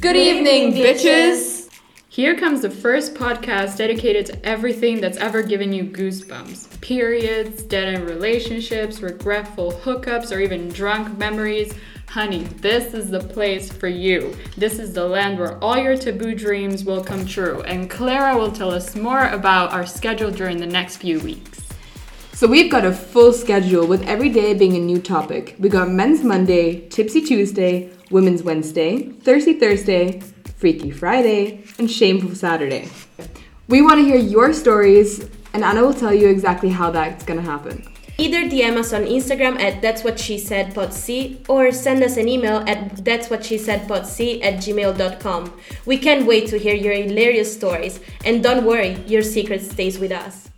Good evening, bitches! Here comes the first podcast dedicated to everything that's ever given you goosebumps periods, dead end relationships, regretful hookups, or even drunk memories. Honey, this is the place for you. This is the land where all your taboo dreams will come true. And Clara will tell us more about our schedule during the next few weeks. So we've got a full schedule with every day being a new topic. We got Men's Monday, Tipsy Tuesday, Women's Wednesday, Thirsty Thursday, Freaky Friday, and Shameful Saturday. We want to hear your stories, and Anna will tell you exactly how that's going to happen. Either DM us on Instagram at that's what she said C or send us an email at that's what she said C at gmail.com. We can't wait to hear your hilarious stories, and don't worry, your secret stays with us.